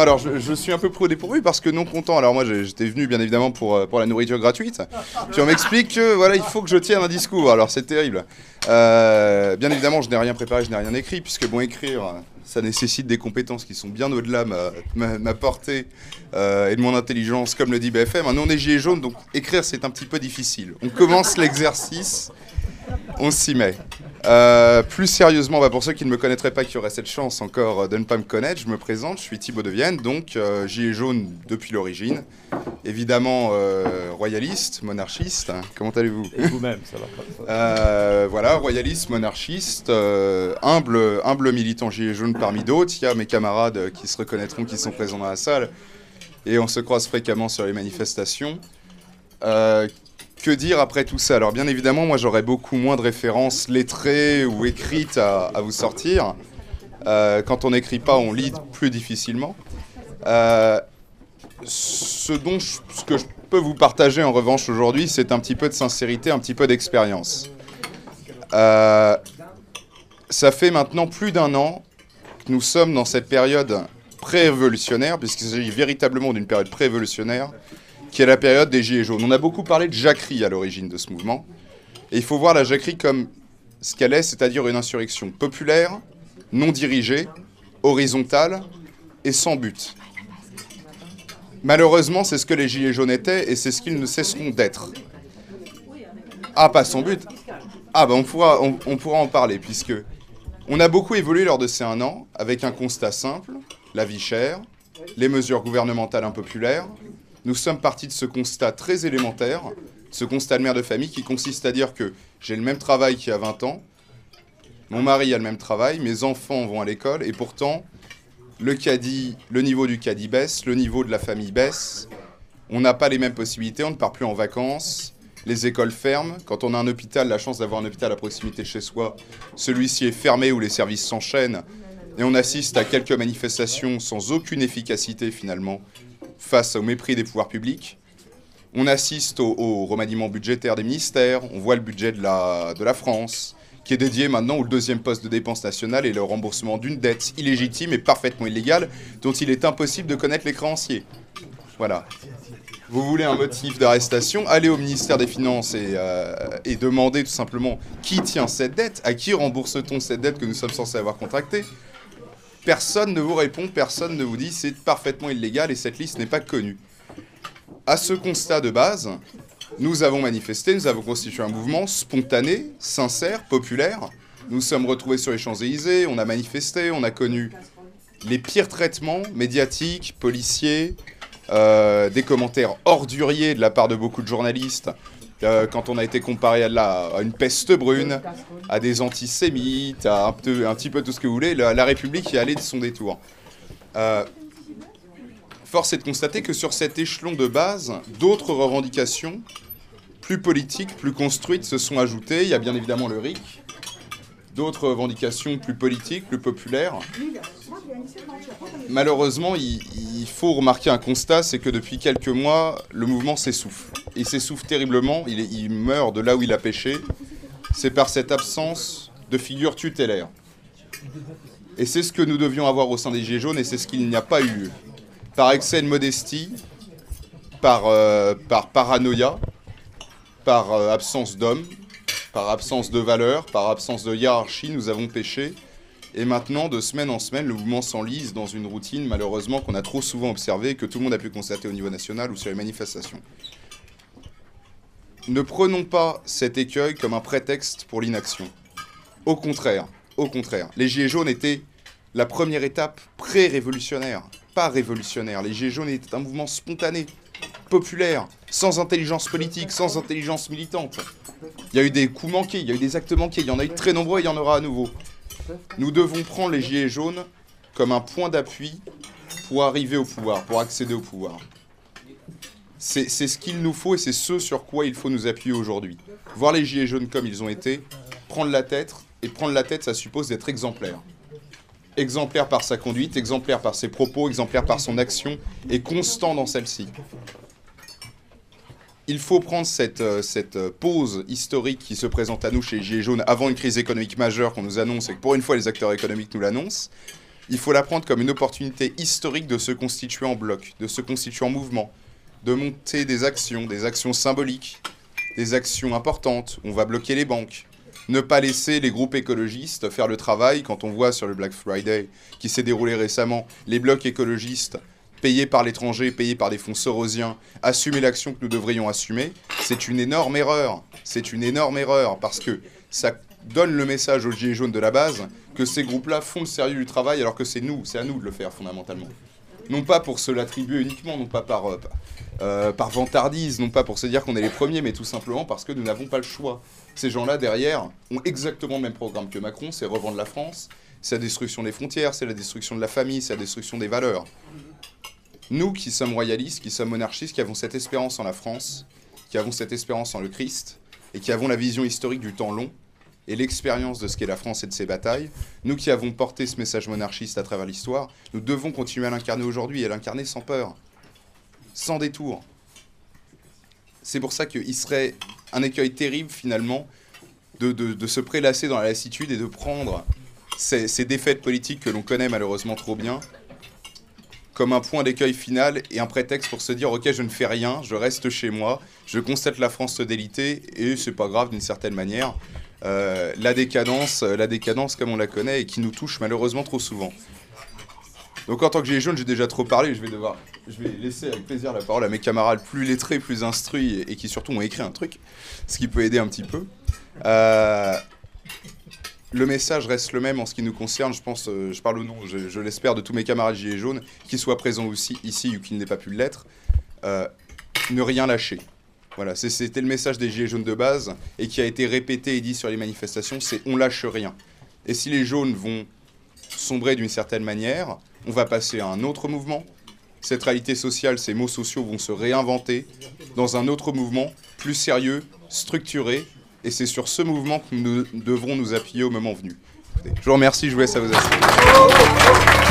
Alors je, suis un peu pro dépourvu parce que non content. Alors moi j'étais venu bien évidemment pour, euh, pour la nourriture gratuite. Puis on m'explique que voilà, il faut que je tienne un discours. Alors c'est terrible. Euh, bien évidemment, je n'ai rien préparé, je n'ai rien écrit puisque bon écrire, ça nécessite des compétences qui sont bien au-delà de ma portée euh, et de mon intelligence, comme le dit BFM. Nous on est gilet jaune, donc écrire c'est un petit peu difficile. On commence l'exercice, on s'y met. Euh, plus sérieusement, bah, pour ceux qui ne me connaîtraient pas, qui auraient cette chance encore euh, de ne pas me connaître, je me présente, je suis Thibaut de Vienne, donc euh, gilet jaune depuis l'origine. Évidemment euh, royaliste, monarchiste. hein. Comment allez-vous? Et vous-même, ça va pas. Voilà, royaliste, monarchiste, humble, humble militant gilet jaune parmi d'autres. Il y a mes camarades qui se reconnaîtront, qui sont présents dans la salle, et on se croise fréquemment sur les manifestations. Que dire après tout ça Alors bien évidemment, moi j'aurais beaucoup moins de références lettrées ou écrites à, vous sortir. Euh, quand on n'écrit pas, on lit plus difficilement. Euh, ce, dont ce que je peux vous partager en revanche aujourd'hui, c'est un petit peu de sincérité, un petit peu d'expérience. Euh, ça fait maintenant plus d'un an que nous sommes dans cette période pré-révolutionnaire, puisqu'il s'agit véritablement d'une période pré-révolutionnaire, qui est la période des Gilets jaunes. On a beaucoup parlé de jacquerie à l'origine de ce mouvement, et il faut voir la jacquerie comme ce qu'elle est, c'est-à-dire une insurrection populaire, non dirigée, horizontale et sans but. Malheureusement, c'est ce que les Gilets jaunes étaient et c'est ce qu'ils ne cesseront d'être. Ah, pas sans but Ah, bah on pourra, on pourra en parler, puisque on a beaucoup évolué lors de ces un an avec un constat simple la vie chère, les mesures gouvernementales impopulaires. Nous sommes partis de ce constat très élémentaire, ce constat de mère de famille qui consiste à dire que j'ai le même travail qu'il y a 20 ans, mon mari a le même travail, mes enfants vont à l'école et pourtant le niveau du caddie baisse, le niveau de la famille baisse. On n'a pas les mêmes possibilités, on ne part plus en vacances, les écoles ferment. Quand on a un hôpital, la chance d'avoir un hôpital à proximité de chez soi, celui-ci est fermé ou les services s'enchaînent. Et on assiste à quelques manifestations sans aucune efficacité finalement face au mépris des pouvoirs publics. On assiste au, remaniement budgétaire des ministères, on voit le budget de la, France, qui est dédié maintenant au deuxième poste de dépenses nationales et le remboursement d'une dette illégitime et parfaitement illégale dont il est impossible de connaître les créanciers. Voilà. Vous voulez un motif d'arrestation, allez au ministère des Finances euh, et demandez tout simplement qui tient cette dette, à qui rembourse-t-on cette dette que nous sommes censés avoir contractée. Personne ne vous répond, personne ne vous dit c'est parfaitement illégal et cette liste n'est pas connue. À ce constat de base, nous avons manifesté, nous avons constitué un mouvement spontané, sincère, populaire. Nous sommes retrouvés sur les Champs-Élysées, on a manifesté, on a connu les pires traitements médiatiques, policiers, euh, des commentaires orduriers de la part de beaucoup de journalistes euh, quand on a été comparé à, la- à une peste brune, à des antisémites, à un, peu- un petit peu tout ce que vous voulez. La, la République est allée de son détour. Euh, force est de constater que sur cet échelon de base, d'autres revendications plus politiques, plus construites se sont ajoutées. Il y a bien évidemment le RIC, d'autres revendications plus politiques, plus populaires. Malheureusement, il, faut remarquer un constat, c'est que depuis quelques mois, le mouvement s'essouffle. Il s'essouffle terriblement, il, meurt de là où il a pêché. C'est par cette absence de figure tutélaire. Et c'est ce que nous devions avoir au sein des Gilets jaunes, et c'est ce qu'il n'y a pas eu. Par excès de modestie, par, euh, par paranoïa, par euh, absence d'hommes, par absence de valeur, par absence de hiérarchie, nous avons péché. Et maintenant, de semaine en semaine, le mouvement s'enlise dans une routine, malheureusement, qu'on a trop souvent observée, que tout le monde a pu constater au niveau national ou sur les manifestations. Ne prenons pas cet écueil comme un prétexte pour l'inaction. Au contraire, au contraire, les Gilets jaunes étaient la première étape pré-révolutionnaire, pas révolutionnaire. Les Gilets jaunes étaient un mouvement spontané, populaire, sans intelligence politique, sans intelligence militante. Il y a eu des coups manqués, il y a eu des actes manqués, il y en a eu très nombreux et il y en aura à nouveau. Nous devons prendre les Gilets jaunes comme un point d'appui pour arriver au pouvoir, pour accéder au pouvoir. C'est ce qu'il nous faut et c'est ce sur quoi il faut nous appuyer aujourd'hui. Voir les Gilets jaunes comme ils ont été, prendre la tête, et prendre la tête, ça suppose d'être exemplaire. Exemplaire par sa conduite, exemplaire par ses propos, exemplaire par son action, et constant dans celle-ci. Il faut prendre cette, euh, cette euh, pause historique qui se présente à nous chez Gilets jaunes avant une crise économique majeure qu'on nous annonce et que pour une fois les acteurs économiques nous l'annoncent. Il faut la prendre comme une opportunité historique de se constituer en bloc, de se constituer en mouvement, de monter des actions, des actions symboliques, des actions importantes. On va bloquer les banques. Ne pas laisser les groupes écologistes faire le travail. Quand on voit sur le Black Friday qui s'est déroulé récemment, les blocs écologistes payés par l'étranger, payés par des fonds sorosiens, assumer l'action que nous devrions assumer, c'est une énorme erreur. C'est une énorme erreur parce que ça donne le message aux Gilets jaunes de la base que ces groupes-là font le sérieux du travail alors que c'est nous, c'est à nous de le faire fondamentalement. Non pas pour se l'attribuer uniquement, non pas par, euh, euh, par vantardise, non pas pour se dire qu'on est les premiers, mais tout simplement parce que nous n'avons pas le choix. Ces gens-là derrière ont exactement le même programme que Macron, c'est revendre la France, c'est la destruction des frontières, c'est la destruction de la famille, c'est la destruction des valeurs. Nous qui sommes royalistes, qui sommes monarchistes, qui avons cette espérance en la France, qui avons cette espérance en le Christ, et qui avons la vision historique du temps long, et l'expérience de ce qu'est la France et de ses batailles, nous qui avons porté ce message monarchiste à travers l'histoire, nous devons continuer à l'incarner aujourd'hui et à l'incarner sans peur, sans détour. C'est pour ça qu'il serait un écueil terrible finalement de, se prélasser dans la lassitude et de prendre ces défaites politiques que l'on connaît malheureusement trop bien comme un point d'écueil final et un prétexte pour se dire ok je ne fais rien, je reste chez moi, je constate la France se déliter et c'est pas grave d'une certaine manière. Euh, la décadence, la décadence comme on la connaît et qui nous touche malheureusement trop souvent. Donc en tant que gilet jaune, j'ai déjà trop parlé, je vais devoir, je vais laisser avec plaisir la parole à mes camarades plus lettrés, plus instruits et, qui surtout ont écrit un truc, ce qui peut aider un petit peu. Euh, le message reste le même en ce qui nous concerne, je pense, euh, je parle au nom, je, l'espère, de tous mes camarades gilets jaunes, qui soient présents aussi ici ou qui n'aient pas pu l'être, ne rien lâcher. Voilà, c'était le message des Gilets jaunes de base et qui a été répété et dit sur les manifestations, c'est on lâche rien. Et si les jaunes vont sombrer d'une certaine manière, on va passer à un autre mouvement. Cette réalité sociale, ces mots sociaux vont se réinventer dans un autre mouvement plus sérieux, structuré, et c'est sur ce mouvement que nous devrons nous appuyer au moment venu. Je vous remercie, je vous laisse à vous asseoir.